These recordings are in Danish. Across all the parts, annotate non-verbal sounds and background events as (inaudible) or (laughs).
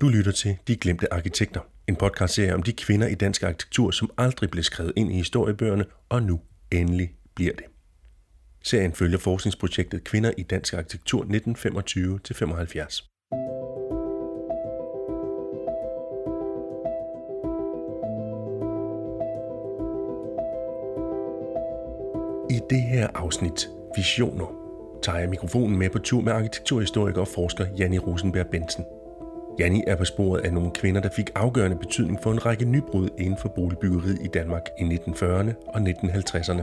Du lytter til De Glemte Arkitekter, en podcastserie om de kvinder i dansk arkitektur, som aldrig blev skrevet ind i historiebøgerne, og nu endelig bliver det. Serien følger forskningsprojektet Kvinder i dansk arkitektur 1925-75. I det her afsnit, Visioner, tager jeg mikrofonen med på tur med arkitekturhistoriker og forsker Janni Rosenberg Bensen – Janni er på sporet af nogle kvinder, der fik afgørende betydning for en række nybrud inden for boligbyggeriet i Danmark i 1940'erne og 1950'erne.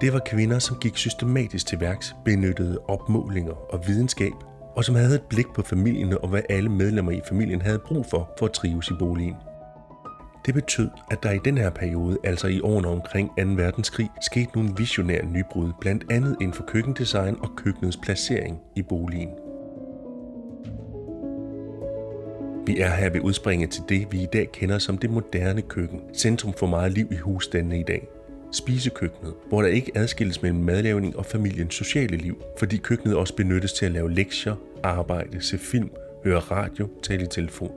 Det var kvinder, som gik systematisk til værks, benyttede opmålinger og videnskab, og som havde et blik på familien og hvad alle medlemmer i familien havde brug for for at trives i boligen. Det betød, at der i den her periode, altså i årene omkring 2. verdenskrig, skete nogle visionære nybrud, blandt andet inden for køkkendesign og køkkenets placering i boligen. Vi er her ved udspringet til det, vi i dag kender som det moderne køkken. Centrum for meget liv i husstandene i dag. Spisekøkkenet, hvor der ikke adskilles mellem madlavning og familiens sociale liv, fordi køkkenet også benyttes til at lave lektier, arbejde, se film, høre radio, tale i telefon.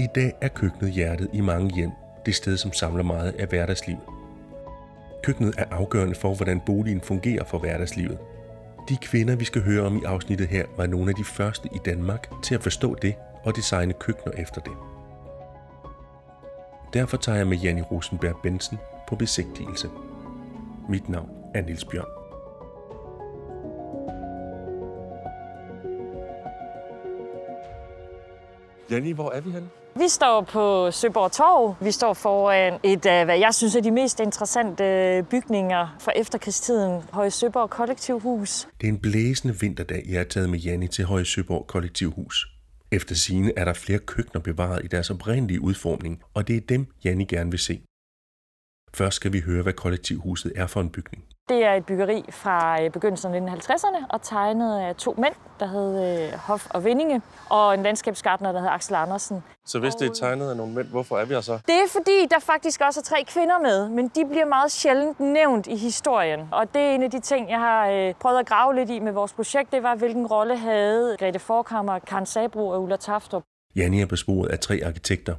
I dag er køkkenet hjertet i mange hjem, det sted, som samler meget af hverdagslivet. Køkkenet er afgørende for, hvordan boligen fungerer for hverdagslivet, de kvinder, vi skal høre om i afsnittet her, var nogle af de første i Danmark til at forstå det og designe køkkener efter det. Derfor tager jeg med Janni Rosenberg Bensen på besigtigelse. Mit navn er Nils Bjørn. Janni, hvor er vi henne? Vi står på Søborg Torv. Vi står foran et af, hvad jeg synes er de mest interessante bygninger fra efterkrigstiden. Høje Søborg Kollektivhus. Det er en blæsende vinterdag, jeg har taget med Janni til Høje Søborg Kollektivhus. Efter sine er der flere køkkener bevaret i deres oprindelige udformning, og det er dem, Janni gerne vil se. Først skal vi høre, hvad kollektivhuset er for en bygning. Det er et byggeri fra øh, begyndelsen af 1950'erne og tegnet af to mænd, der hed øh, Hof og Vindinge, og en landskabsgartner, der hed Axel Andersen. Så hvis det er tegnet af nogle mænd, hvorfor er vi her så? Det er fordi, der faktisk også er tre kvinder med, men de bliver meget sjældent nævnt i historien. Og det er en af de ting, jeg har øh, prøvet at grave lidt i med vores projekt. Det var, hvilken rolle havde Grete Forkammer, Karen Sabro og Ulla Taftrup. Janni er på sporet af tre arkitekter.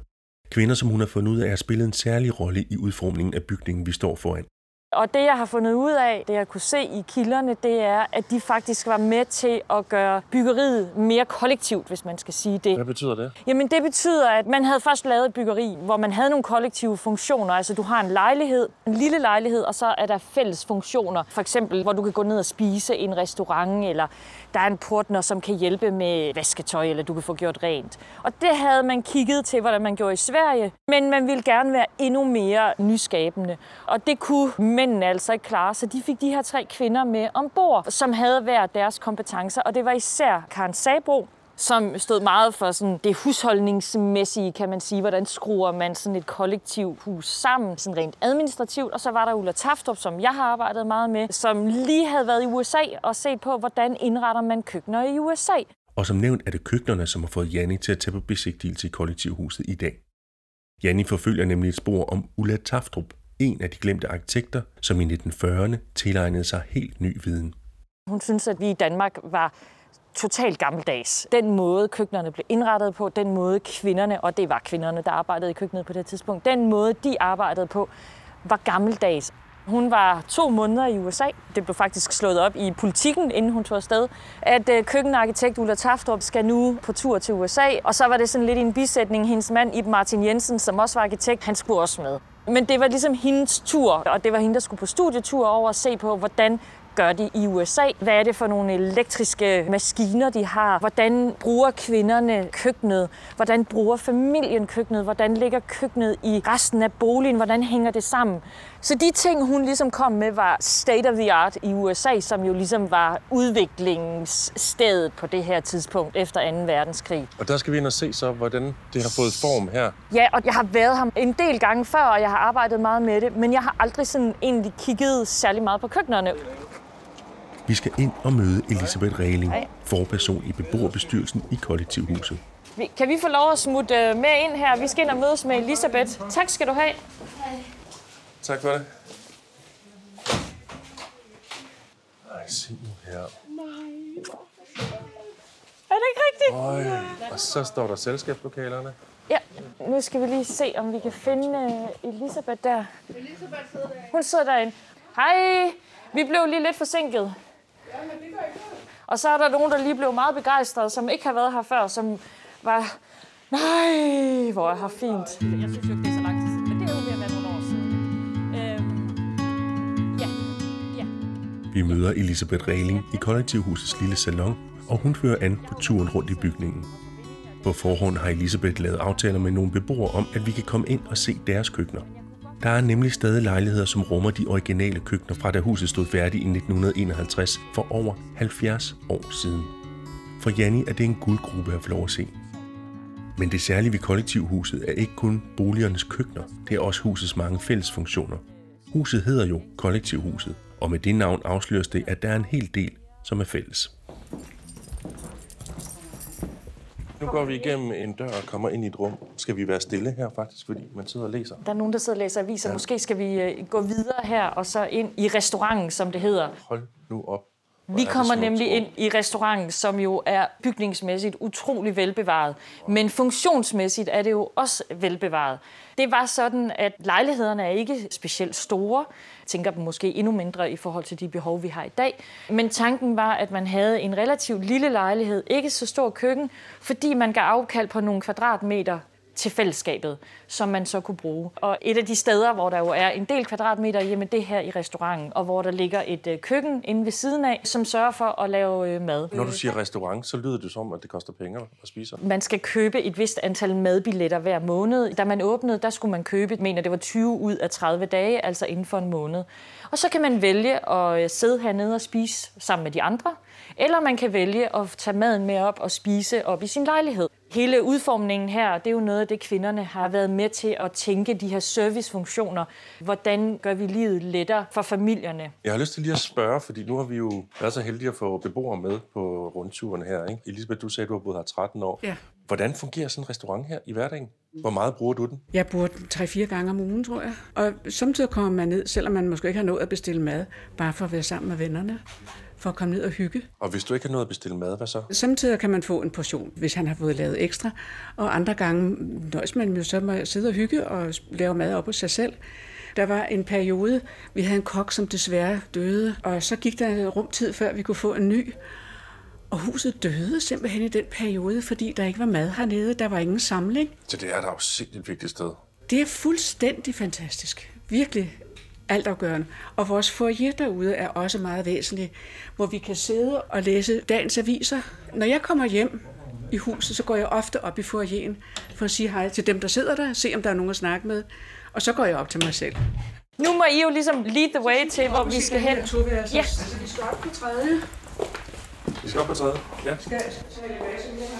Kvinder, som hun har fundet ud af, har spillet en særlig rolle i udformningen af bygningen, vi står foran. Og det, jeg har fundet ud af, det jeg kunne se i kilderne, det er, at de faktisk var med til at gøre byggeriet mere kollektivt, hvis man skal sige det. Hvad betyder det? Jamen, det betyder, at man havde først lavet et byggeri, hvor man havde nogle kollektive funktioner. Altså, du har en lejlighed, en lille lejlighed, og så er der fælles funktioner. For eksempel, hvor du kan gå ned og spise i en restaurant, eller der er en portner, som kan hjælpe med vasketøj, eller du kan få gjort rent. Og det havde man kigget til, hvordan man gjorde i Sverige, men man ville gerne være endnu mere nyskabende. Og det kunne mændene altså ikke klare, så de fik de her tre kvinder med ombord, som havde hver deres kompetencer, og det var især Karen Sabro, som stod meget for sådan det husholdningsmæssige, kan man sige. Hvordan skruer man sådan et kollektiv hus sammen, sådan rent administrativt. Og så var der Ulla Taftrup, som jeg har arbejdet meget med, som lige havde været i USA og set på, hvordan indretter man køkkener i USA. Og som nævnt er det køkkenerne, som har fået Janni til at tage på besigtigelse i kollektivhuset i dag. Janni forfølger nemlig et spor om Ulla Taftrup, en af de glemte arkitekter, som i 1940'erne tilegnede sig helt ny viden. Hun synes, at vi i Danmark var totalt gammeldags. Den måde køkkenerne blev indrettet på, den måde kvinderne, og det var kvinderne, der arbejdede i køkkenet på det tidspunkt, den måde de arbejdede på, var gammeldags. Hun var to måneder i USA. Det blev faktisk slået op i politikken, inden hun tog afsted, at øh, køkkenarkitekt Ulla Taftrup skal nu på tur til USA. Og så var det sådan lidt en bisætning. Hendes mand, Ib Martin Jensen, som også var arkitekt, han skulle også med. Men det var ligesom hendes tur, og det var hende, der skulle på studietur over og se på, hvordan gør de i USA? Hvad er det for nogle elektriske maskiner, de har? Hvordan bruger kvinderne køkkenet? Hvordan bruger familien køkkenet? Hvordan ligger køkkenet i resten af boligen? Hvordan hænger det sammen? Så de ting, hun ligesom kom med, var state of the art i USA, som jo ligesom var udviklingsstedet på det her tidspunkt efter 2. verdenskrig. Og der skal vi ind og se så, hvordan det har fået form her. Ja, og jeg har været ham en del gange før, og jeg har arbejdet meget med det, men jeg har aldrig sådan egentlig kigget særlig meget på køkkenerne. Vi skal ind og møde Elisabeth Rehling, forperson i beboerbestyrelsen i kollektivhuset. Kan vi få lov at smutte øh, med ind her? Vi skal ind og mødes med Elisabeth. Tak skal du have. Tak for det. se nu her. Er det ikke rigtigt? Øj, og så står der selskabslokalerne. Ja, nu skal vi lige se, om vi kan finde uh, Elisabeth der. Hun sidder derinde. Hej, vi blev lige lidt forsinket. Og så er der nogen, der lige blev meget begejstrede, som ikke har været her før, som var... Nej, hvor er her fint. Jeg synes jo ikke, det er så lang tid siden, men det er jo ved at være nogle år siden. Øhm, ja, ja. Vi møder Elisabeth Regling i kollektivhusets lille salon, og hun fører an på turen rundt i bygningen. På forhånd har Elisabeth lavet aftaler med nogle beboere om, at vi kan komme ind og se deres køkkener. Der er nemlig stadig lejligheder, som rummer de originale køkkener fra da huset stod færdigt i 1951 for over 70 år siden. For Janni er det en guldgruppe at få lov at se. Men det særlige ved kollektivhuset er ikke kun boligernes køkkener, det er også husets mange fællesfunktioner. Huset hedder jo Kollektivhuset, og med det navn afsløres det, at der er en hel del, som er fælles. Nu går vi igennem en dør og kommer ind i et rum. Skal vi være stille her faktisk, fordi man sidder og læser? Der er nogen, der sidder og læser aviser. Ja. Måske skal vi øh, gå videre her og så ind i restauranten, som det hedder. Hold nu op. Vi er kommer nemlig ind i restauranten, som jo er bygningsmæssigt utrolig velbevaret. Men funktionsmæssigt er det jo også velbevaret. Det var sådan, at lejlighederne er ikke specielt store. Jeg tænker dem måske endnu mindre i forhold til de behov, vi har i dag. Men tanken var, at man havde en relativt lille lejlighed, ikke så stor køkken, fordi man gav afkald på nogle kvadratmeter til fællesskabet, som man så kunne bruge. Og et af de steder, hvor der jo er en del kvadratmeter, jamen det er her i restauranten, og hvor der ligger et øh, køkken inde ved siden af, som sørger for at lave øh, mad. Når du siger restaurant, så lyder det som, at det koster penge at spise. Man skal købe et vist antal madbilletter hver måned. Da man åbnede, der skulle man købe, mener det var 20 ud af 30 dage, altså inden for en måned. Og så kan man vælge at øh, sidde hernede og spise sammen med de andre, eller man kan vælge at tage maden med op og spise op i sin lejlighed. Hele udformningen her, det er jo noget af det, kvinderne har været med til at tænke, de her servicefunktioner. Hvordan gør vi livet lettere for familierne? Jeg har lyst til lige at spørge, fordi nu har vi jo været så heldige at få beboere med på rundturen her. Ikke? Elisabeth, du sagde, du har boet her 13 år. Ja. Hvordan fungerer sådan en restaurant her i hverdagen? Hvor meget bruger du den? Jeg bruger den 3-4 gange om ugen, tror jeg. Og samtidig kommer man ned, selvom man måske ikke har nået at bestille mad, bare for at være sammen med vennerne, for at komme ned og hygge. Og hvis du ikke har nået at bestille mad, hvad så? Samtidig kan man få en portion, hvis han har fået lavet ekstra. Og andre gange nøjes man jo så med at sidde og hygge og lave mad op hos sig selv. Der var en periode, vi havde en kok, som desværre døde, og så gik der rumtid, før vi kunne få en ny. Og huset døde simpelthen i den periode, fordi der ikke var mad hernede. Der var ingen samling. Så det er da jo sindssygt vigtigt sted. Det er fuldstændig fantastisk. Virkelig altafgørende. Og vores foyer derude er også meget væsentlig, hvor vi kan sidde og læse dagens aviser. Når jeg kommer hjem i huset, så går jeg ofte op i foyeren for at sige hej til dem, der sidder der, se om der er nogen at snakke med. Og så går jeg op til mig selv. Nu må I jo ligesom lead the way til, hvor vi skal hen. Ja. Vi skal op på tredje. Vi skal op på tredje. Ja.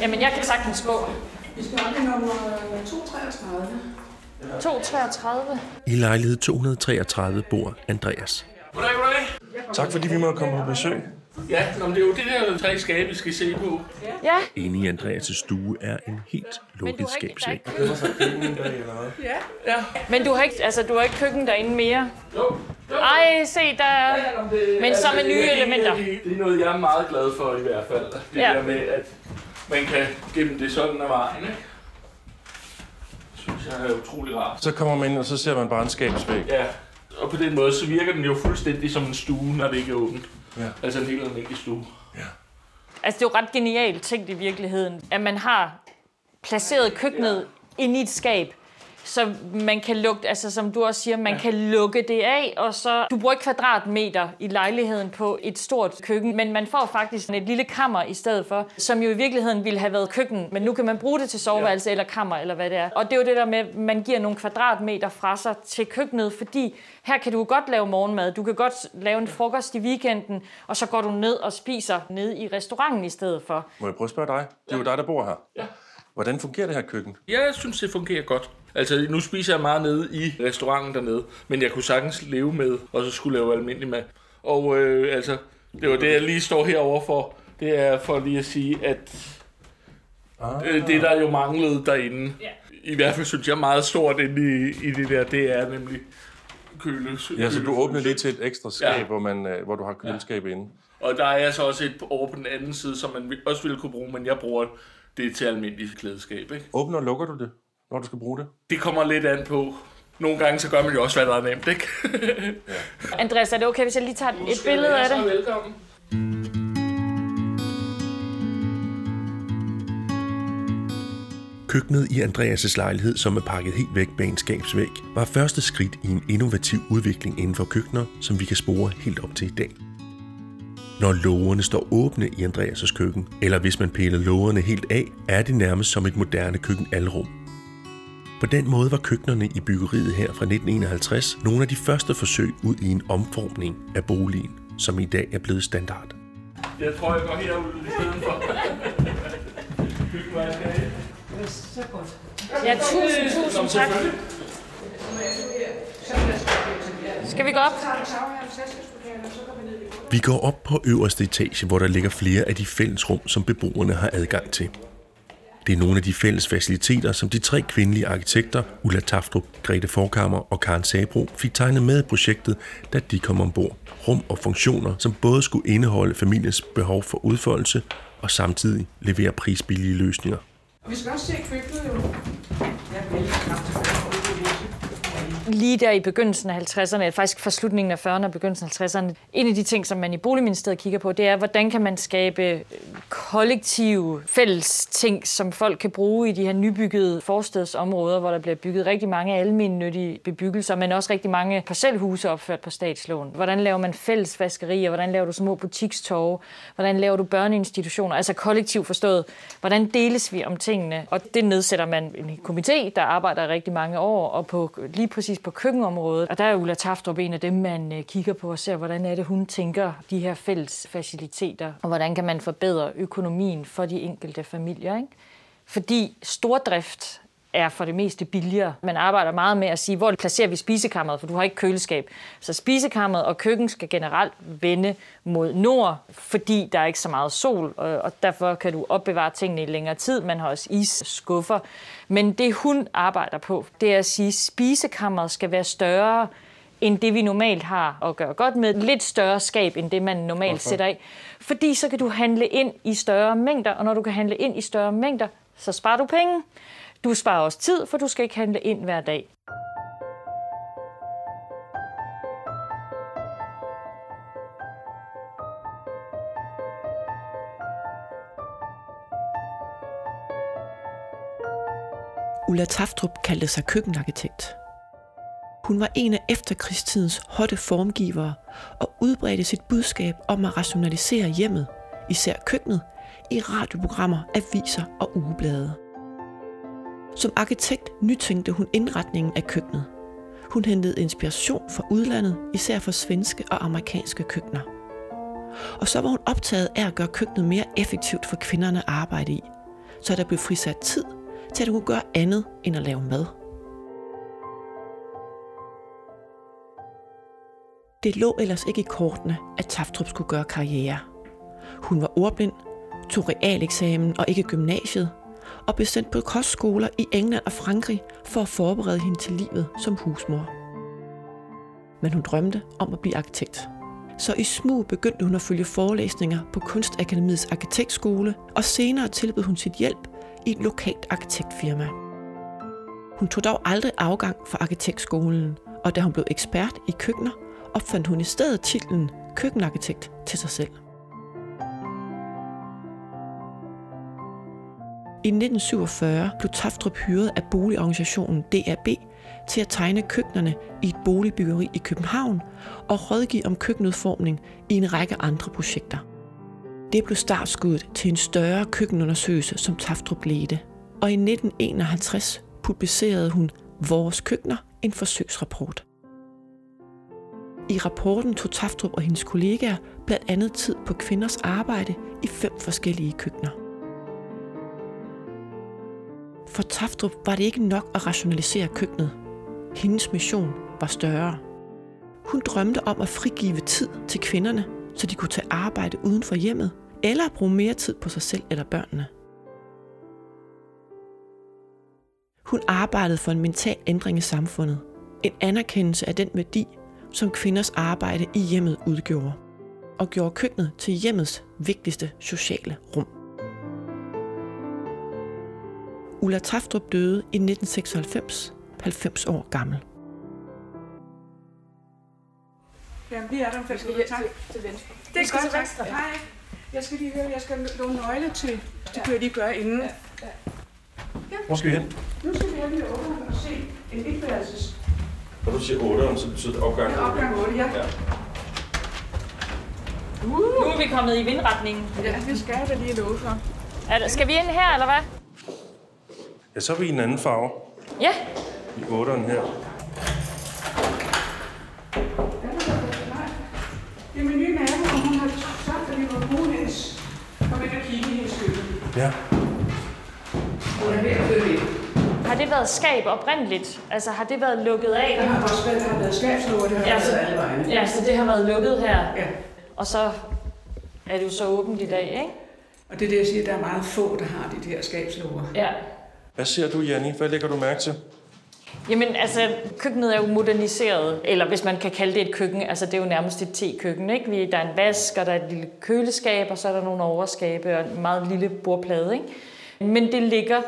Jamen, jeg kan sagtens gå. Vi skal op i nummer 233. 233. I lejlighed 233 bor Andreas. Goddag, goddag. Tak fordi vi må komme på besøg. Ja, nå, men det er jo det der tre skabe, vi skal se på. Ja, Inde i Andreas' stue er en helt lukket er skabsvæg. ikke Ja. Men du har ikke, altså, du har ikke køkken derinde mere? Jo. jo. Ej, se, der er... Jamen, det- Men så med det nye er- elementer. Det, det er noget, jeg er meget glad for i hvert fald. Det Ja. der med, at man kan gemme det sådan af vejen, ikke? Synes jeg er utrolig rart. Så kommer man ind, og så ser man bare en skabsvæg. Ja, og på den måde, så virker den jo fuldstændig som en stue, når det ikke er åbent. Ja. Altså en helt almindelig stue. Altså, det er jo ret genialt tænkt i virkeligheden, at man har placeret køkkenet inde i et skab, så man kan lukke, altså som du også siger, man kan lukke det af, og så, du bruger ikke kvadratmeter i lejligheden på et stort køkken, men man får faktisk et lille kammer i stedet for, som jo i virkeligheden ville have været køkken, men nu kan man bruge det til soveværelse eller kammer, eller hvad det er. Og det er jo det der med, at man giver nogle kvadratmeter fra sig til køkkenet, fordi her kan du godt lave morgenmad, du kan godt lave en frokost i weekenden, og så går du ned og spiser ned i restauranten i stedet for. Må jeg prøve at spørge dig? Det er jo dig, der bor her. Ja. Hvordan fungerer det her køkken? Jeg synes, det fungerer godt. Altså, nu spiser jeg meget nede i restauranten dernede, men jeg kunne sagtens leve med, og så skulle lave almindelig mad. Og øh, altså, det var det, jeg lige står herover for. Det er for lige at sige, at øh, det, der jo manglede derinde, i hvert fald synes jeg meget stort inde i, i det der, det er nemlig køle. Ja, så du åbner lige til et ekstra skab, Ja. hvor, man, øh, hvor du har køleskab inde. Og der er så også et over på den anden side, som man også ville kunne bruge, men jeg bruger det til almindeligt klædeskab. Ikke? Åbner og lukker du det, når du skal bruge det? Det kommer lidt an på. Nogle gange så gør man jo også, hvad der er nemt, ikke? Andreas, er det okay, hvis jeg lige tager et billede af det? Velkommen. Køkkenet i Andreas' lejlighed, som er pakket helt væk bag en skabsvæg, var første skridt i en innovativ udvikling inden for køkkener, som vi kan spore helt op til i dag. Når lågerne står åbne i Andreas' køkken, eller hvis man piller lågerne helt af, er det nærmest som et moderne køkkenalrum. På den måde var køkkenerne i byggeriet her fra 1951 nogle af de første forsøg ud i en omformning af boligen, som i dag er blevet standard. Jeg tror, jeg går herud i stedet for. Køkkenvejskab. Ja, tusind, tusind tak. Skal vi gå op? Vi går op på øverste etage, hvor der ligger flere af de fællesrum, som beboerne har adgang til. Det er nogle af de fælles faciliteter, som de tre kvindelige arkitekter, Ulla Taftrup, Grete Forkammer og Karen Sabro, fik tegnet med i projektet, da de kom ombord. Rum og funktioner, som både skulle indeholde familiens behov for udfoldelse og samtidig levere prisbillige løsninger. Vi skal også se køkkenet jo. Ja, vel, Lige der i begyndelsen af 50'erne, faktisk fra slutningen af 40'erne og begyndelsen af 50'erne, en af de ting, som man i Boligministeriet kigger på, det er, hvordan kan man skabe øh, kollektive fælles ting, som folk kan bruge i de her nybyggede forstedsområder, hvor der bliver bygget rigtig mange almindelige bebyggelser, men også rigtig mange parcelhuse opført på statslån. Hvordan laver man fælles vaskerier? Hvordan laver du små butikstorve? Hvordan laver du børneinstitutioner? Altså kollektivt forstået. Hvordan deles vi om tingene? Og det nedsætter man en komité, der arbejder rigtig mange år, og på, lige præcis på køkkenområdet. Og der er Ulla Taftrup en af dem, man øh, kigger på og ser, hvordan er det, hun tænker de her fælles faciliteter, og hvordan kan man forbedre økonomien for de enkelte familier. Ikke? Fordi stordrift er for det meste billigere. Man arbejder meget med at sige, hvor placerer vi spisekammeret, for du har ikke køleskab. Så spisekammeret og køkken skal generelt vende mod nord, fordi der er ikke så meget sol, og derfor kan du opbevare tingene i længere tid. Man har også isskuffer. Men det hun arbejder på, det er at sige, at spisekammeret skal være større end det, vi normalt har at gøre godt med. Lidt større skab, end det, man normalt Hvorfor? sætter af. Fordi så kan du handle ind i større mængder, og når du kan handle ind i større mængder, så sparer du penge. Du sparer også tid, for du skal ikke handle ind hver dag. Ulla Taftrup kaldte sig køkkenarkitekt. Hun var en af efterkrigstidens hotte formgivere og udbredte sit budskab om at rationalisere hjemmet, især køkkenet, i radioprogrammer, aviser og ugeblade. Som arkitekt nytænkte hun indretningen af køkkenet. Hun hentede inspiration fra udlandet, især fra svenske og amerikanske køkkener. Og så var hun optaget af at gøre køkkenet mere effektivt for kvinderne at arbejde i, så der blev frisat tid til at hun kunne gøre andet end at lave mad. Det lå ellers ikke i kortene, at Taftrup skulle gøre karriere. Hun var ordblind, tog realeksamen og ikke gymnasiet, og blev sendt på kostskoler i England og Frankrig for at forberede hende til livet som husmor. Men hun drømte om at blive arkitekt. Så i smug begyndte hun at følge forelæsninger på Kunstakademiets arkitektskole, og senere tilbød hun sit hjælp i et lokalt arkitektfirma. Hun tog dog aldrig afgang fra arkitektskolen, og da hun blev ekspert i køkkener, opfandt hun i stedet titlen køkkenarkitekt til sig selv. I 1947 blev Taftrup hyret af boligorganisationen DAB til at tegne køkkenerne i et boligbyggeri i København og rådgive om køkkenudformning i en række andre projekter. Det blev startskuddet til en større køkkenundersøgelse, som Taftrup ledte. Og i 1951 publicerede hun Vores Køkkener, en forsøgsrapport. I rapporten tog Taftrup og hendes kollegaer blandt andet tid på kvinders arbejde i fem forskellige køkkener. For Taftrup var det ikke nok at rationalisere køkkenet. Hendes mission var større. Hun drømte om at frigive tid til kvinderne, så de kunne tage arbejde uden for hjemmet, eller bruge mere tid på sig selv eller børnene. Hun arbejdede for en mental ændring i samfundet, en anerkendelse af den værdi, som kvinders arbejde i hjemmet udgjorde, og gjorde køkkenet til hjemmets vigtigste sociale rum. Ulla Taftrup døde i 1996, 90 år gammel. Jamen, vi er der om fem minutter. Tak. Til venstre. Det er godt, tak. Hej. Jeg skal lige høre, jeg skal låne nøgle til. Det kan jeg lige gøre inden. Hvor skal vi hen? Nu skal vi have lige åbne og se en etværelses. Når du siger 8, så betyder det opgang. Det er opgang 8, ja. Ja. Nu er vi kommet i vindretningen. Ja, det skal jeg da lige love for. Er der, skal vi ind her, eller hvad? Ja, så er vi i en anden farve. Ja. I 8'eren her. Det er min nye nabo, og hun har sagt, at vi må bruge hendes. Kom ind og kigge i hendes køkken. Ja. Hun er ved at flytte ind. Har det været skab oprindeligt? Altså har det været lukket Der af? har også været, der har været skabslåger, det har Ja, været så- alle vegne. Ja, så det har været lukket her. Ja. Og så er det jo så åbent i dag, ikke? Og det er det, jeg siger, der er meget få, der har de der skabslåger. Ja. Hvad ser du, Janni? Hvad lægger du mærke til? Jamen, altså, køkkenet er jo moderniseret, eller hvis man kan kalde det et køkken, altså det er jo nærmest et te-køkken, ikke? Vi, der er en vask, og der er et lille køleskab, og så er der nogle overskabe og en meget lille bordplade, ikke? Men det ligger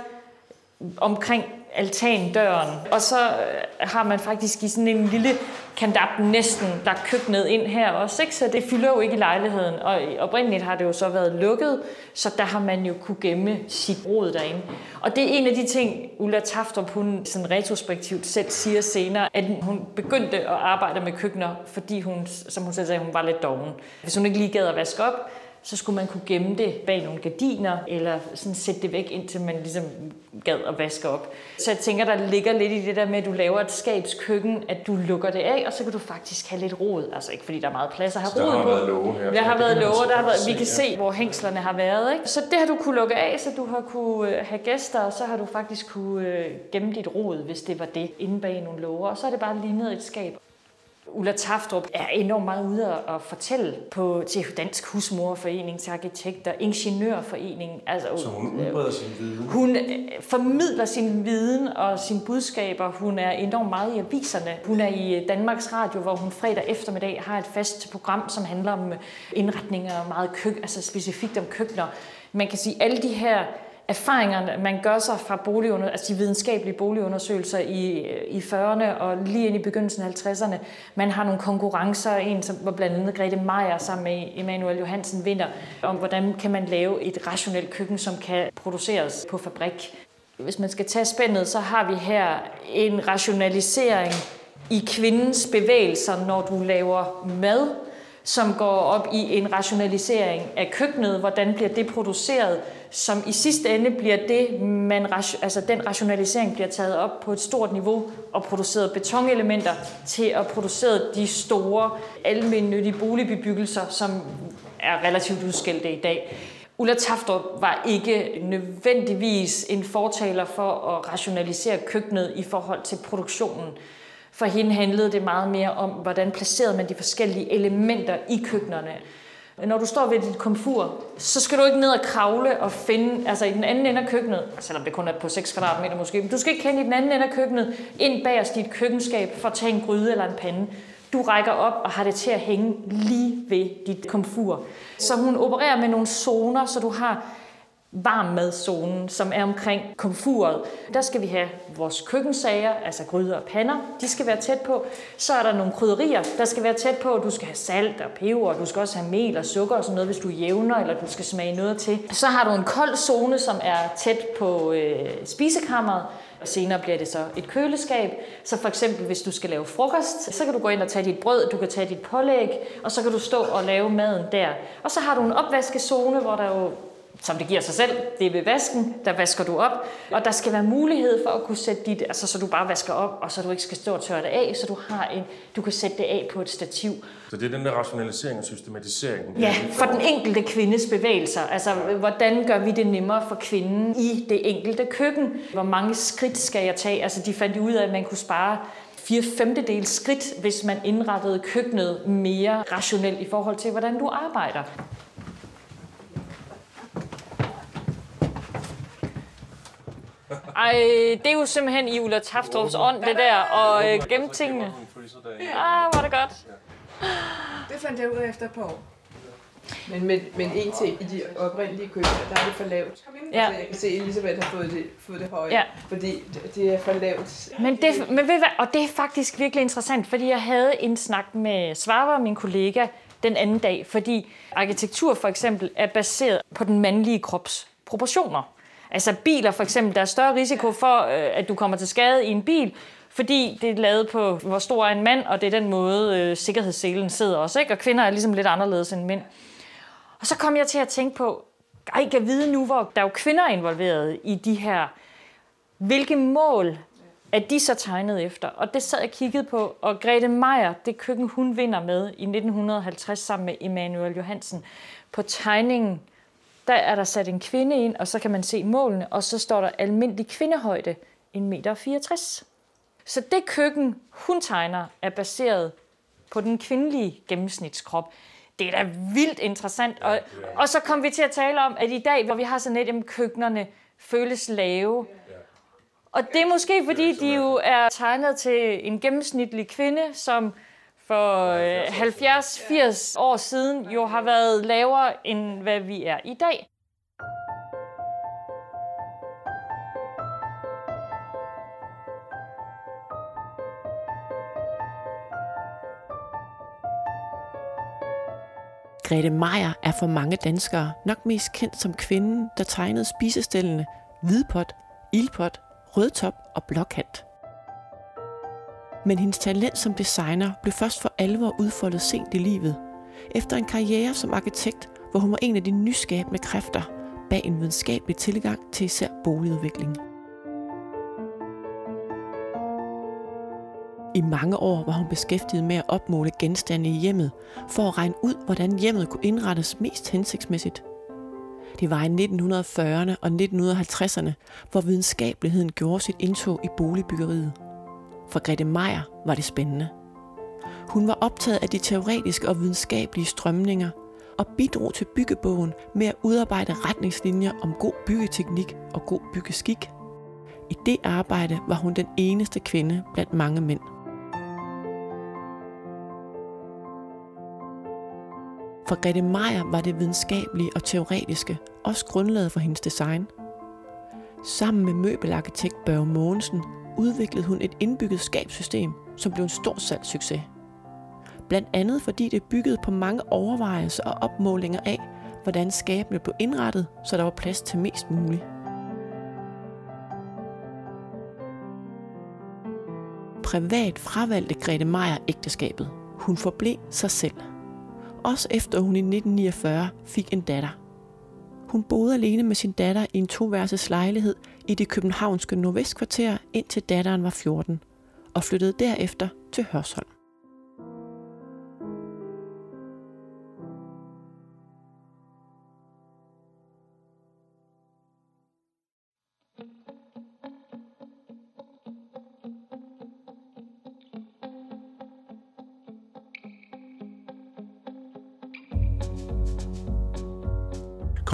omkring altandøren, og så øh, har man faktisk i sådan en lille kandap næsten, der køkkenet ind her også, ikke? så det fylder jo ikke i lejligheden, og oprindeligt har det jo så været lukket, så der har man jo kunne gemme sit rod derinde. Og det er en af de ting, Ulla Taftrup, hun sådan retrospektivt selv siger senere, at hun begyndte at arbejde med køkkener, fordi hun, som hun selv sagde, hun var lidt doven. Hvis hun ikke lige gad at vaske op, så skulle man kunne gemme det bag nogle gardiner, eller sådan sætte det væk, indtil man ligesom gad at vaske op. Så jeg tænker, der ligger lidt i det der med, at du laver et skabskøkken, at du lukker det af, og så kan du faktisk have lidt rod. Altså ikke fordi der er meget plads at have der rod har på. været låge her. Der har været så der har været, vi kan se, hvor hængslerne har været. Ikke? Så det har du kunne lukke af, så du har kunne øh, have gæster, og så har du faktisk kunne øh, gemme dit rod, hvis det var det, inde bag nogle låger. Og så er det bare lignet et skab. Ulla Taftrup er enormt meget ude at fortælle på, til Dansk Husmorforening, til Arkitekter, Ingeniørforening. Altså, Så hun udbreder sin viden. hun øh, formidler sin viden og sine budskaber. Hun er enormt meget i aviserne. Hun er i øh, Danmarks Radio, hvor hun fredag eftermiddag har et fast program, som handler om øh, indretninger og meget køk, altså specifikt om køkkener. Man kan sige, alle de her erfaringer, man gør sig fra boligunder, altså de videnskabelige boligundersøgelser i, i 40'erne og lige ind i begyndelsen af 50'erne. Man har nogle konkurrencer, en som, hvor blandt andet Grete Meier sammen med Emanuel Johansen vinder, om hvordan kan man lave et rationelt køkken, som kan produceres på fabrik. Hvis man skal tage spændet, så har vi her en rationalisering i kvindens bevægelser, når du laver mad, som går op i en rationalisering af køkkenet. Hvordan bliver det produceret? Som i sidste ende bliver det, man, altså den rationalisering bliver taget op på et stort niveau og produceret betonelementer til at producere de store almindelige boligbebyggelser, som er relativt udskældte i dag. Ulla Taftrup var ikke nødvendigvis en fortaler for at rationalisere køkkenet i forhold til produktionen. For hende handlede det meget mere om, hvordan placerede man de forskellige elementer i køkkenerne. Når du står ved dit komfur, så skal du ikke ned og kravle og finde, altså i den anden ende af køkkenet, selvom det kun er på 6 kvadratmeter måske, men du skal ikke kende i den anden ende af køkkenet, ind bagerst i dit køkkenskab for at tage en gryde eller en pande. Du rækker op og har det til at hænge lige ved dit komfur. Så hun opererer med nogle zoner, så du har varmmadzonen, som er omkring komfuret. Der skal vi have vores køkkensager, altså gryder og pander. De skal være tæt på. Så er der nogle krydderier, der skal være tæt på. Du skal have salt og peber, og du skal også have mel og sukker og sådan noget, hvis du jævner, eller du skal smage noget til. Så har du en kold zone, som er tæt på øh, spisekammeret. Og senere bliver det så et køleskab. Så for eksempel, hvis du skal lave frokost, så kan du gå ind og tage dit brød, du kan tage dit pålæg, og så kan du stå og lave maden der. Og så har du en opvaskezone, hvor der jo som det giver sig selv, det er ved vasken, der vasker du op, og der skal være mulighed for at kunne sætte dit, altså så du bare vasker op, og så du ikke skal stå og tørre det af, så du har en, du kan sætte det af på et stativ. Så det er den der rationalisering og systematisering. Ja, for den enkelte kvindes bevægelser. Altså, hvordan gør vi det nemmere for kvinden i det enkelte køkken? Hvor mange skridt skal jeg tage? Altså, de fandt ud af, at man kunne spare fire femtedels skridt, hvis man indrettede køkkenet mere rationelt i forhold til, hvordan du arbejder. Ej, det er jo simpelthen i Ulla Taftrup's ånd, det der, og øh, gemme tingene. Ah, var det godt. Det fandt jeg ud af efter et par år. Men, men, men en ting, i de oprindelige køkkener, der er det for lavt. Ja. Jeg kan se, at Elisabeth har fået det, fået det højere, Ja. fordi det- er for lavt. Men det, men ved hvad, og det er faktisk virkelig interessant, fordi jeg havde en snak med Svarva, min kollega, den anden dag, fordi arkitektur for eksempel er baseret på den mandlige krops proportioner. Altså biler for eksempel, der er større risiko for, øh, at du kommer til skade i en bil, fordi det er lavet på, hvor stor er en mand, og det er den måde, øh, sikkerhedsselen sidder også. Ikke? Og kvinder er ligesom lidt anderledes end mænd. Og så kom jeg til at tænke på, ej, kan vide nu, hvor der er jo kvinder involveret i de her hvilke mål er de så tegnet efter? Og det sad jeg kigget kiggede på, og Grete Meier, det køkken, hun vinder med i 1950 sammen med Emanuel Johansen. På tegningen, der er der sat en kvinde ind, og så kan man se målene, og så står der almindelig kvindehøjde, 1,64 meter. Så det køkken, hun tegner, er baseret på den kvindelige gennemsnitskrop. Det er da vildt interessant. Og, og så kom vi til at tale om, at i dag, hvor vi har sådan et, at køkkenerne føles lave, og det er måske, fordi de jo er tegnet til en gennemsnitlig kvinde, som for øh, 70-80 år siden jo har været lavere, end hvad vi er i dag. Grete Meier er for mange danskere nok mest kendt som kvinden, der tegnede spisestillene hvidpot, ildpot, rødtop og blåkant. Men hendes talent som designer blev først for alvor udfoldet sent i livet, efter en karriere som arkitekt, hvor hun var en af de nyskabende kræfter bag en videnskabelig tilgang til især boligudvikling. I mange år var hun beskæftiget med at opmåle genstande i hjemmet, for at regne ud, hvordan hjemmet kunne indrettes mest hensigtsmæssigt. Det var i 1940'erne og 1950'erne, hvor videnskabeligheden gjorde sit indtog i boligbyggeriet. For Grete Meier var det spændende. Hun var optaget af de teoretiske og videnskabelige strømninger og bidrog til byggebogen med at udarbejde retningslinjer om god byggeteknik og god byggeskik. I det arbejde var hun den eneste kvinde blandt mange mænd. For Grete Meier var det videnskabelige og teoretiske også grundlaget for hendes design. Sammen med møbelarkitekt Børge Mogensen udviklede hun et indbygget skabssystem, som blev en stor salgssucces. Blandt andet fordi det byggede på mange overvejelser og opmålinger af, hvordan skabene blev indrettet, så der var plads til mest muligt. Privat fravalgte Grete Meier ægteskabet. Hun forblev sig selv. Også efter hun i 1949 fik en datter. Hun boede alene med sin datter i en toværelses lejlighed i det københavnske nordvestkvarter, indtil datteren var 14, og flyttede derefter til Hørsholm.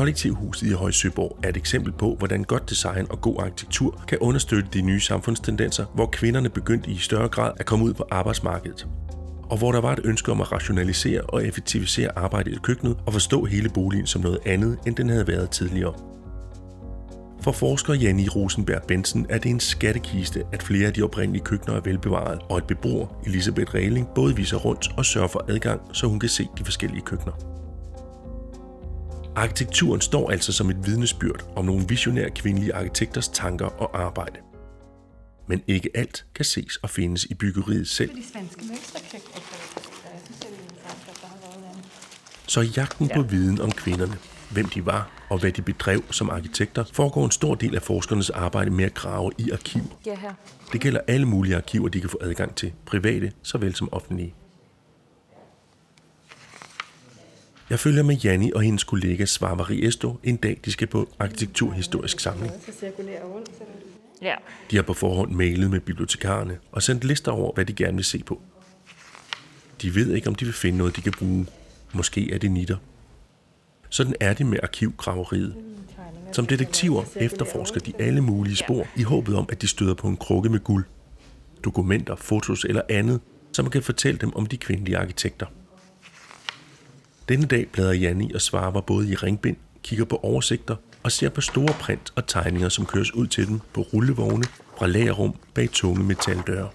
Kollektivhuset i Højsøborg er et eksempel på, hvordan godt design og god arkitektur kan understøtte de nye samfundstendenser, hvor kvinderne begyndte i større grad at komme ud på arbejdsmarkedet. Og hvor der var et ønske om at rationalisere og effektivisere arbejdet i køkkenet og forstå hele boligen som noget andet, end den havde været tidligere. For forsker Janni Rosenberg Bensen er det en skattekiste, at flere af de oprindelige køkkener er velbevaret, og at beboer Elisabeth Regling både viser rundt og sørger for adgang, så hun kan se de forskellige køkkener. Arkitekturen står altså som et vidnesbyrd om nogle visionære kvindelige arkitekters tanker og arbejde. Men ikke alt kan ses og findes i byggeriet selv. Så jagten på viden om kvinderne, hvem de var og hvad de bedrev som arkitekter, foregår en stor del af forskernes arbejde med at grave i arkiver. Det gælder alle mulige arkiver, de kan få adgang til, private såvel som offentlige. Jeg følger med Janni og hendes kollega Svarvari Esto en dag, de skal på arkitekturhistorisk samling. Ja. De har på forhånd mailet med bibliotekarerne og sendt lister over, hvad de gerne vil se på. De ved ikke, om de vil finde noget, de kan bruge. Måske er det nitter. Sådan er det med arkivgraveriet. Som detektiver efterforsker de alle mulige spor i håbet om, at de støder på en krukke med guld. Dokumenter, fotos eller andet, som kan fortælle dem om de kvindelige arkitekter. Denne dag bladrer Janni og svarer både i ringbind, kigger på oversigter og ser på store print og tegninger, som køres ud til dem på rullevogne fra lagerrum bag tunge metaldøre.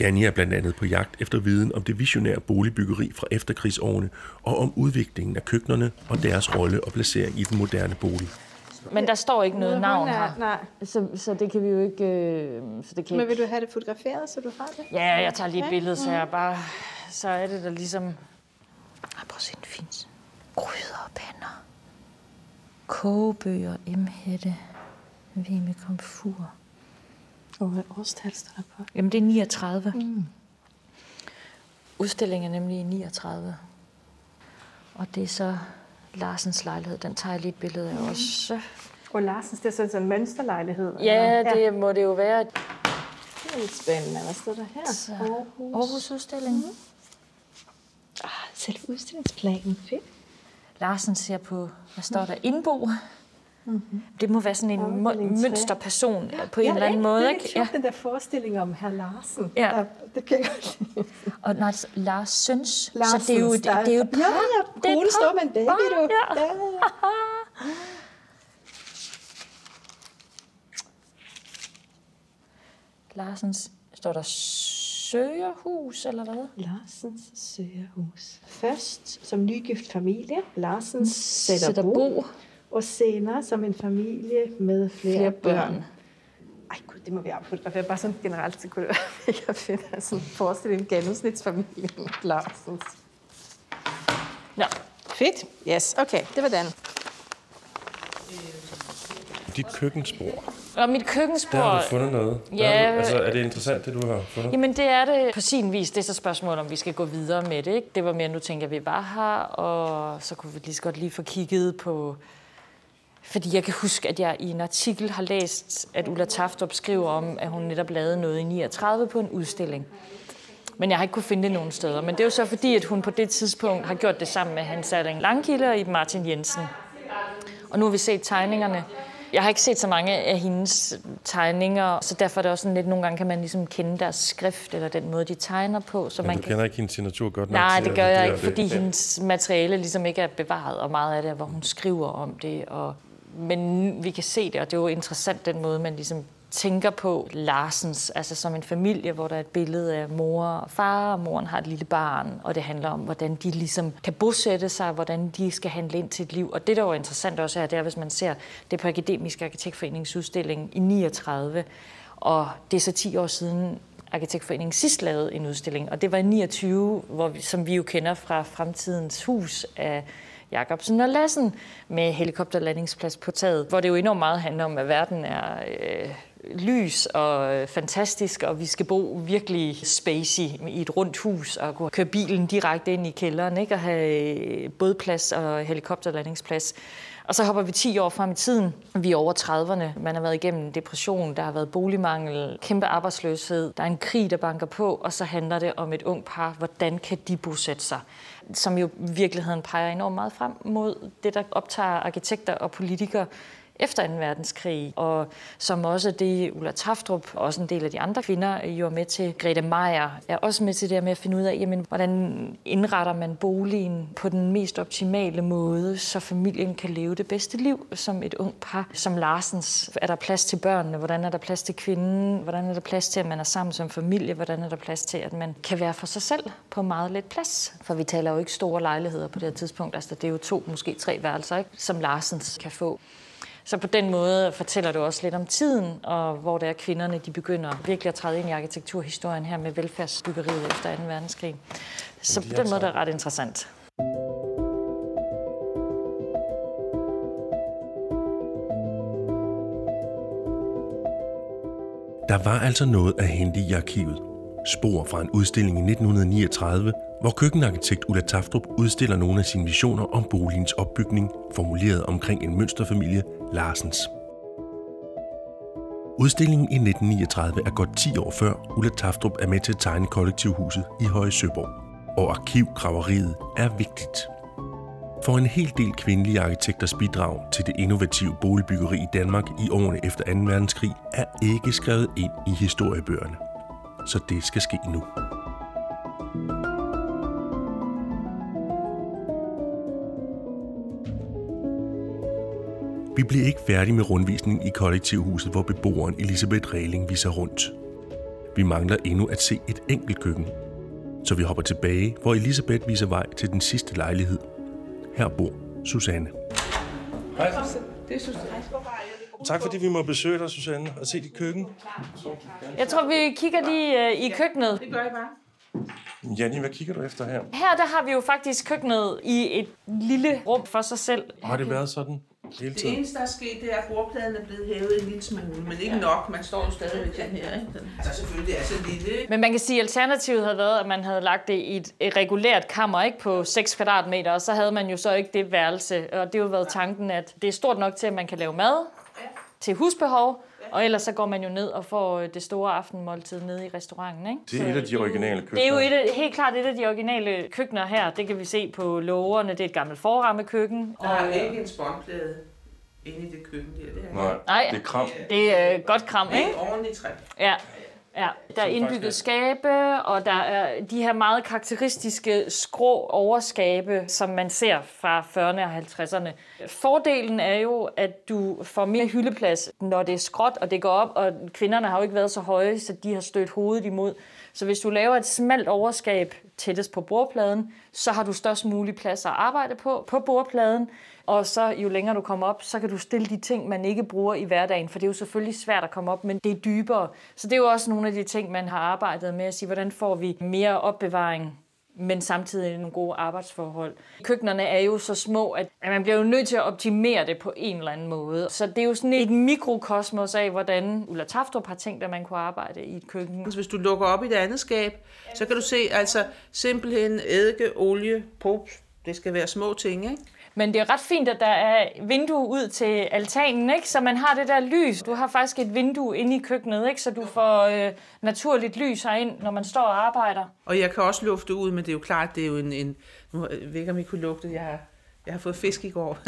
Janni er blandt andet på jagt efter viden om det visionære boligbyggeri fra efterkrigsårene og om udviklingen af køkkenerne og deres rolle og placering i den moderne bolig. Men der står ikke noget navn her. Nej. Så, så det kan vi jo ikke... Øh, så det kan Men vil du have det fotograferet, så du har det? Ja, jeg tager lige et billede, så jeg bare... Så er det der ligesom... Ej, prøv at se den fint. Gryder og pander. Kogebøger, M-hætte. V med komfur. Og hvad årstal står der på? Jamen, det er 39. Mm. Udstillingen er nemlig i 39. Og det er så Larsens lejlighed. Den tager jeg lige et billede af også. Og Larsens, det er sådan en mønsterlejlighed. Ja, eller? det må det jo være. det er lidt spændende. Hvad står der her? Så, Aarhus. Aarhus udstilling. Ah, selv udstillingsplanen. Fedt. Larsen ser på, hvad står der, indbo. Mm-hmm. Det må være sådan en tre. mønsterperson på en eller anden måde, det er ikke? sjovt, den der forestilling om herr Larsen. Ja. Der, det kan jeg godt lide. Og nej, Lars Søns. så Larsens, det er jo, det, det er jo et par. Ja, ja, konen står med en baby, du. ja. ja, ja. (laughs) Larsens, står der Søgerhus, eller hvad? Larsens Søgerhus. Først som nygift familie. Larsens sætter, Sætter bo. bo. Og senere som en familie med flere, Flere børn. børn. Ej gud, det må vi affotografere. Bare sådan generelt, så kunne det være mega fedt at sådan forestille en gennemsnitsfamilie med Larsens. Nå, Fedt. Yes, okay. Det var den. Dit køkkenspor, og mit køkkenspor... der har du fundet noget. Ja, du, altså, er det interessant, det du har fundet? Jamen det er det på sin vis. Det er så spørgsmålet, om vi skal gå videre med det. Ikke? Det var mere, nu tænker vi var her, og så kunne vi lige så godt lige få kigget på... Fordi jeg kan huske, at jeg i en artikel har læst, at Ulla Taftrup skriver om, at hun netop lavede noget i 39 på en udstilling. Men jeg har ikke kunne finde det nogen steder. Men det er jo så fordi, at hun på det tidspunkt har gjort det sammen med Hans Erling Langkilde og Martin Jensen. Og nu har vi set tegningerne. Jeg har ikke set så mange af hendes tegninger, så derfor er det også sådan lidt, nogle gange kan man ligesom kende deres skrift, eller den måde, de tegner på. Så Men man du kan... kender ikke hendes signatur godt nok Nej, det gør jeg ikke, fordi hendes materiale ligesom ikke er bevaret, og meget af det er, hvor hun skriver om det. Og... Men vi kan se det, og det er jo interessant den måde, man ligesom tænker på Larsens, altså som en familie, hvor der er et billede af mor og far, og moren har et lille barn, og det handler om, hvordan de ligesom kan bosætte sig, hvordan de skal handle ind til et liv. Og det, der var interessant også er, det er, hvis man ser det på Akademisk Arkitektforeningsudstilling i 39, og det er så 10 år siden, Arkitektforeningen sidst lavede en udstilling, og det var i 29, hvor vi, som vi jo kender fra Fremtidens Hus af Jacobsen og Lassen med helikopterlandingsplads på taget, hvor det jo enormt meget handler om, at verden er øh, lys og øh, fantastisk, og vi skal bo virkelig spacey i et rundt hus og kunne køre bilen direkte ind i kælderen ikke? og have øh, bådplads og helikopterlandingsplads. Og så hopper vi 10 år frem i tiden. Vi er over 30'erne. Man har været igennem depression, der har været boligmangel, kæmpe arbejdsløshed, der er en krig, der banker på, og så handler det om et ung par. Hvordan kan de bosætte sig? Som jo i virkeligheden peger enormt meget frem mod det, der optager arkitekter og politikere efter 2. verdenskrig, og som også det Ulla Taftrup og også en del af de andre kvinder jo er med til. Grete Meier er også med til det her med at finde ud af, jamen, hvordan indretter man boligen på den mest optimale måde, så familien kan leve det bedste liv som et ung par. Som Larsens, er der plads til børnene? Hvordan er der plads til kvinden? Hvordan er der plads til, at man er sammen som familie? Hvordan er der plads til, at man kan være for sig selv på meget lidt plads? For vi taler jo ikke store lejligheder på det her tidspunkt. Altså, det er jo to, måske tre værelser, ikke? som Larsens kan få. Så på den måde fortæller du også lidt om tiden, og hvor det er kvinderne, de begynder virkelig at træde ind i arkitekturhistorien her med velfærdsbyggeriet efter 2. verdenskrig. Så på den måde det er ret interessant. Der var altså noget at hente i arkivet. Spor fra en udstilling i 1939, hvor køkkenarkitekt Ulla Taftrup udstiller nogle af sine visioner om boligens opbygning, formuleret omkring en mønsterfamilie, Larsens. Udstillingen i 1939 er godt 10 år før Ulla Taftrup er med til at tegne kollektivhuset i Høje Søborg. Og arkivgraveriet er vigtigt. For en hel del kvindelige arkitekters bidrag til det innovative boligbyggeri i Danmark i årene efter 2. verdenskrig er ikke skrevet ind i historiebøgerne. Så det skal ske nu. Vi bliver ikke færdige med rundvisning i kollektivhuset, hvor beboeren Elisabeth Regling viser rundt. Vi mangler endnu at se et enkelt køkken. Så vi hopper tilbage, hvor Elisabeth viser vej til den sidste lejlighed. Her bor Susanne. Det synes jeg. Tak fordi vi må besøge dig, Susanne, og se dit køkken. Jeg tror, vi kigger lige øh, i køkkenet. Det gør I bare. Janni, hvad kigger du efter her? Her der har vi jo faktisk køkkenet i et lille rum for sig selv. Har det været sådan hele Det eneste, der er sket, det er, at bordpladen er blevet hævet en lille smule, men ikke nok. Man står jo stadigvæk sådan her, ikke? Den- Altså selvfølgelig er så lille? Men man kan sige, at alternativet havde været, at man havde lagt det i et, et regulært kammer ikke på 6 kvadratmeter, og så havde man jo så ikke det værelse. Og det har jo været tanken, at det er stort nok til, at man kan lave mad til husbehov, og ellers så går man jo ned og får øh, det store aftenmåltid nede i restauranten. Ikke? Det er et af de originale køkkener. Det er jo et af, helt klart et af de originale køkkener her. Det kan vi se på lågerne. Det er et gammelt forrammekøkken. Der er ikke en spåndplade inde i det køkken der. Det er Nej, Nej. det er kram. Det er øh, godt kram, ikke? ikke ordentligt træ. Ja. Ja, der er indbygget er- skabe, og der er de her meget karakteristiske skrå overskabe, som man ser fra 40'erne og 50'erne. Fordelen er jo, at du får mere hyldeplads, når det er skråt, og det går op, og kvinderne har jo ikke været så høje, så de har stødt hovedet imod. Så hvis du laver et smalt overskab tættest på bordpladen, så har du størst mulig plads at arbejde på, på bordpladen. Og så jo længere du kommer op, så kan du stille de ting, man ikke bruger i hverdagen, for det er jo selvfølgelig svært at komme op, men det er dybere. Så det er jo også nogle af de ting, man har arbejdet med at sige, hvordan får vi mere opbevaring men samtidig nogle gode arbejdsforhold. Køkkenerne er jo så små, at man bliver jo nødt til at optimere det på en eller anden måde. Så det er jo sådan et mikrokosmos af, hvordan Ulla Taftrup har tænkt, at man kunne arbejde i et køkken. Altså, hvis du lukker op i det andet skab, så kan du se altså simpelthen eddike, olie, pop. Det skal være små ting, ikke? Men det er ret fint, at der er vindue ud til altanen, ikke? så man har det der lys. Du har faktisk et vindue inde i køkkenet, ikke? så du får øh, naturligt lys herind, når man står og arbejder. Og jeg kan også lufte ud, men det er jo klart, det er jo en... en nu jeg ved ikke, om I kunne lugte, jeg har, jeg har fået fisk i går.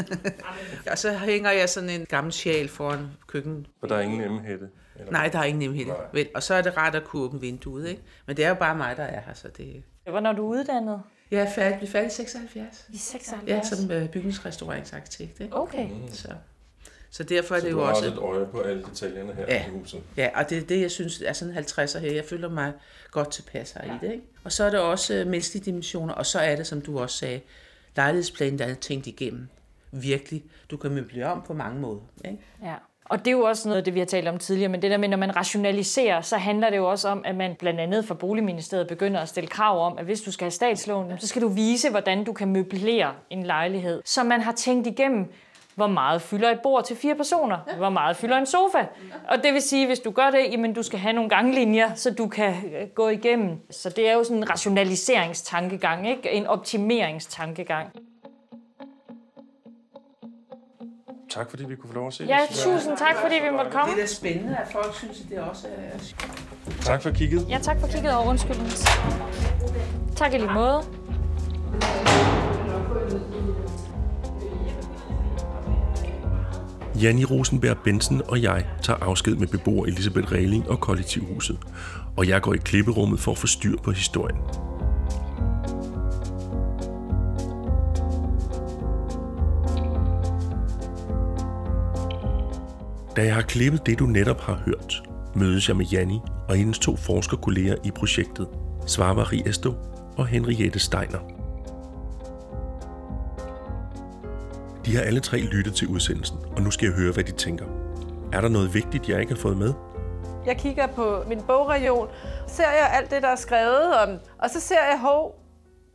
(laughs) og så hænger jeg sådan en gammel sjal foran køkken. For der er ingen emhætte. Eller? Nej, der er ingen nemhed. Vel, og så er det rart at kunne åbne vinduet, ikke? Men det er jo bare mig, der er her, så det... Hvornår er du uddannet? Jeg er færdig, blev færdig i 76. I 76? Ja, som øh, bygningsrestaureringsarkitekt, ikke? Okay. Så, så derfor er det jo du har også... også et øje på alle detaljerne her Ja. i huset. Ja, og det er det, jeg synes er sådan 50'er her. Jeg føler mig godt tilpas her i det, ikke? Og så er det også øh, menneskelige dimensioner, og så er det, som du også sagde, lejlighedsplanen, der er tænkt igennem. Virkelig. Du kan møblere om på mange måder, ikke? Ja. Og det er jo også noget af det, vi har talt om tidligere, men det der med, når man rationaliserer, så handler det jo også om, at man blandt andet fra Boligministeriet begynder at stille krav om, at hvis du skal have statslån, så skal du vise, hvordan du kan møblere en lejlighed. Så man har tænkt igennem, hvor meget fylder et bord til fire personer? Hvor meget fylder en sofa? Og det vil sige, hvis du gør det, jamen du skal have nogle ganglinjer, så du kan øh, gå igennem. Så det er jo sådan en rationaliseringstankegang, ikke? En optimeringstankegang. Tak fordi vi kunne få lov at se Ja, det. tusind tak, fordi vi måtte komme. Det er da spændende, at folk synes, at det også er... Tak for kigget. Ja, tak for kigget over undskyldning. Tak i lige måde. Janni Rosenberg Bensen og jeg tager afsked med beboer Elisabeth Regling og kollektivhuset, og jeg går i klipperummet for at få styr på historien. Da jeg har klippet det, du netop har hørt, mødes jeg med Janni og hendes to forskerkolleger i projektet, Svava Riesto og Henriette Steiner. De har alle tre lyttet til udsendelsen, og nu skal jeg høre, hvad de tænker. Er der noget vigtigt, jeg ikke har fået med? Jeg kigger på min bogregion, ser jeg alt det, der er skrevet om, og så ser jeg, hov,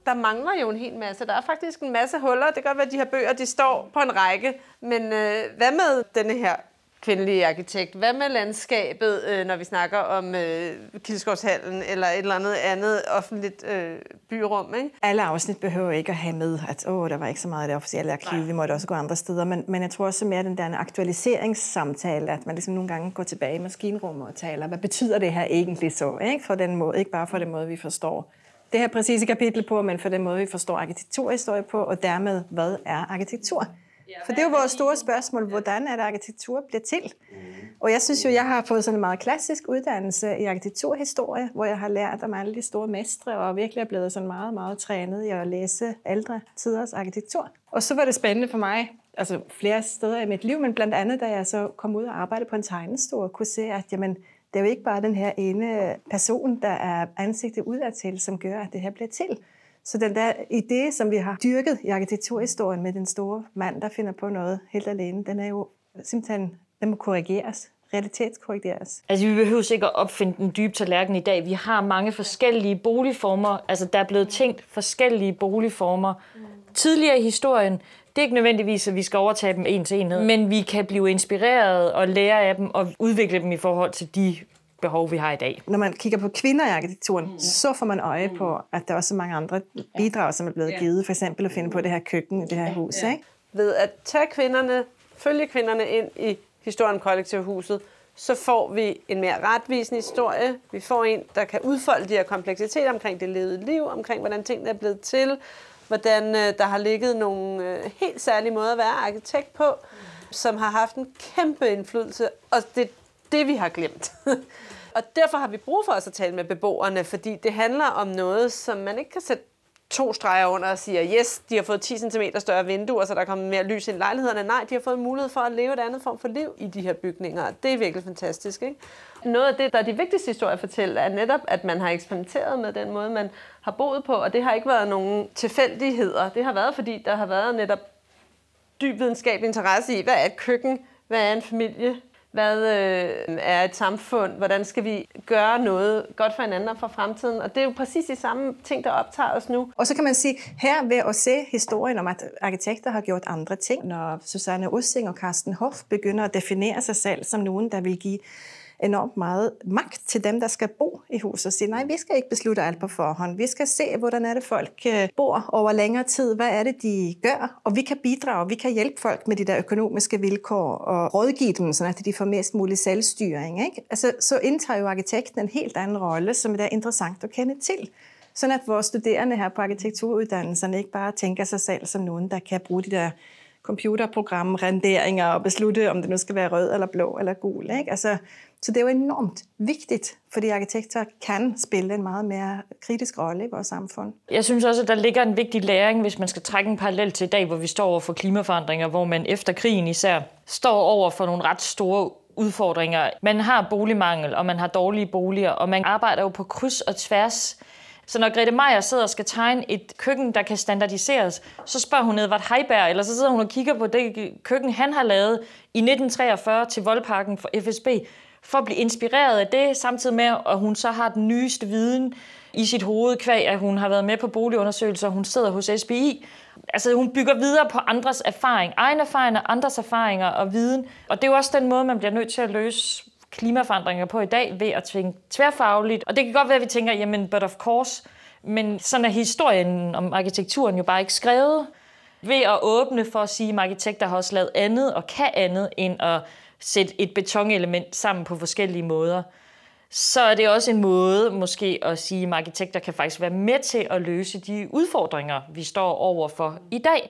der mangler jo en hel masse. Der er faktisk en masse huller. Det kan godt være, at de her bøger de står på en række, men øh, hvad med denne her kvindelige arkitekt? Hvad med landskabet, øh, når vi snakker om øh, Kildskovshallen eller et eller andet andet offentligt øh, byrum? Ikke? Alle afsnit behøver ikke at have med, at åh, der var ikke så meget af det officielle arkiv, vi måtte også gå andre steder. Men, men jeg tror også mere den der aktualiseringssamtale, at man ligesom nogle gange går tilbage i maskinrummet og taler, hvad betyder det her egentlig så? Ikke? For den måde, ikke bare for den måde, vi forstår det her præcise kapitel på, men for den måde, vi forstår arkitekturhistorie på, og dermed, hvad er arkitektur? For det er jo vores store spørgsmål, hvordan er det, arkitektur bliver til? Og jeg synes jo, jeg har fået sådan en meget klassisk uddannelse i arkitekturhistorie, hvor jeg har lært om alle de store mestre, og virkelig er blevet sådan meget, meget trænet i at læse ældre tiders arkitektur. Og så var det spændende for mig, altså flere steder i mit liv, men blandt andet, da jeg så kom ud og arbejdede på en tegnestue, og kunne se, at jamen, det er jo ikke bare den her ene person, der er ansigtet udadtil, som gør, at det her bliver til. Så den der idé, som vi har dyrket i arkitekturhistorien med den store mand, der finder på noget helt alene, den er jo simpelthen, den må korrigeres realitetskorrigeres. Altså, vi behøver ikke at opfinde den dybe tallerken i dag. Vi har mange forskellige boligformer. Altså, der er blevet tænkt forskellige boligformer tidligere i historien. Det er ikke nødvendigvis, at vi skal overtage dem en til en, men vi kan blive inspireret og lære af dem og udvikle dem i forhold til de behov, vi har i dag. Når man kigger på kvinder i arkitekturen, mm. så får man øje på, at der er også mange andre bidrag, som er blevet givet. For eksempel at finde på det her køkken i det her hus. Ikke? Ved at tage kvinderne, følge kvinderne ind i historien om kollektivhuset, så får vi en mere retvisende historie. Vi får en, der kan udfolde de her kompleksiteter omkring det levede liv, omkring hvordan tingene er blevet til, hvordan øh, der har ligget nogle øh, helt særlige måder at være arkitekt på, som har haft en kæmpe indflydelse, og det er det, vi har glemt. (laughs) og derfor har vi brug for os at tale med beboerne, fordi det handler om noget, som man ikke kan sætte to streger under og siger, yes, de har fået 10 cm større vinduer, så der kommer mere lys ind i lejlighederne. Nej, de har fået mulighed for at leve et andet form for liv i de her bygninger. Det er virkelig fantastisk. Ikke? Noget af det, der er de vigtigste historier at fortælle, er netop, at man har eksperimenteret med den måde, man har boet på, og det har ikke været nogen tilfældigheder. Det har været, fordi der har været netop dyb videnskabelig interesse i, hvad er et køkken, hvad er en familie, hvad øh, er et samfund? Hvordan skal vi gøre noget godt for hinanden og for fremtiden? Og det er jo præcis de samme ting, der optager os nu. Og så kan man sige, her ved at se historien om, at arkitekter har gjort andre ting, når Susanne Ussing og Carsten Hoff begynder at definere sig selv som nogen, der vil give enormt meget magt til dem, der skal bo i huset og sige, nej, vi skal ikke beslutte alt på forhånd. Vi skal se, hvordan er det, folk øh, bor over længere tid. Hvad er det, de gør? Og vi kan bidrage, vi kan hjælpe folk med de der økonomiske vilkår og rådgive dem, så de får mest mulig selvstyring. Ikke? Altså, så indtager jo arkitekten en helt anden rolle, som det er interessant at kende til. Sådan at vores studerende her på arkitekturuddannelserne ikke bare tænker sig selv som nogen, der kan bruge de der computerprogram, renderinger og beslutte, om det nu skal være rød eller blå eller gul. Ikke? Altså, så det er jo enormt vigtigt, fordi arkitekter kan spille en meget mere kritisk rolle i vores samfund. Jeg synes også, at der ligger en vigtig læring, hvis man skal trække en parallel til i dag, hvor vi står over for klimaforandringer, hvor man efter krigen især står over for nogle ret store udfordringer. Man har boligmangel, og man har dårlige boliger, og man arbejder jo på kryds og tværs så når Grete Meier sidder og skal tegne et køkken, der kan standardiseres, så spørger hun Edvard Heiberg, eller så sidder hun og kigger på det køkken, han har lavet i 1943 til Voldparken for FSB, for at blive inspireret af det, samtidig med, at hun så har den nyeste viden i sit hoved, kvæg, at hun har været med på boligundersøgelser, hun sidder hos SBI. Altså hun bygger videre på andres erfaring, egen erfaringer, andres erfaringer og viden. Og det er jo også den måde, man bliver nødt til at løse klimaforandringer på i dag ved at tvinge tværfagligt. Og det kan godt være, at vi tænker, jamen, but of course. Men sådan er historien om arkitekturen jo bare ikke skrevet. Ved at åbne for at sige, at arkitekter har også lavet andet og kan andet end at sætte et betonelement sammen på forskellige måder, så er det også en måde måske at sige, at arkitekter kan faktisk være med til at løse de udfordringer, vi står over for i dag.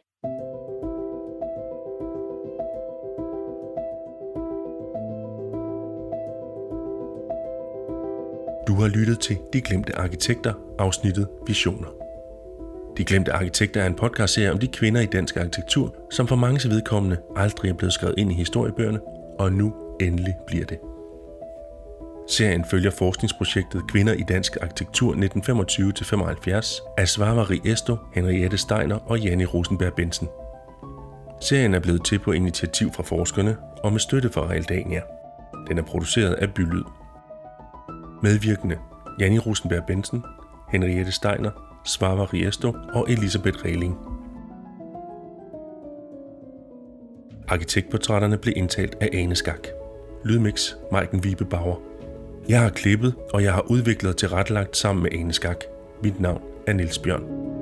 Du har lyttet til De Glemte Arkitekter, afsnittet Visioner. De Glemte Arkitekter er en podcastserie om de kvinder i dansk arkitektur, som for mange vedkommende aldrig er blevet skrevet ind i historiebøgerne, og nu endelig bliver det. Serien følger forskningsprojektet Kvinder i dansk arkitektur 1925-75 af Marie Esto, Henriette Steiner og Janne Rosenberg Bensen. Serien er blevet til på initiativ fra forskerne og med støtte fra Realdania. Den er produceret af Bylyd. Medvirkende Janni Rosenberg Bensen, Henriette Steiner, Svava Riesto og Elisabeth Reling. Arkitektportrætterne blev indtalt af Ane Skak. Lydmix Maiken Vibe Bauer. Jeg har klippet, og jeg har udviklet og tilrettelagt sammen med Ane Skak. Mit navn er Niels Bjørn.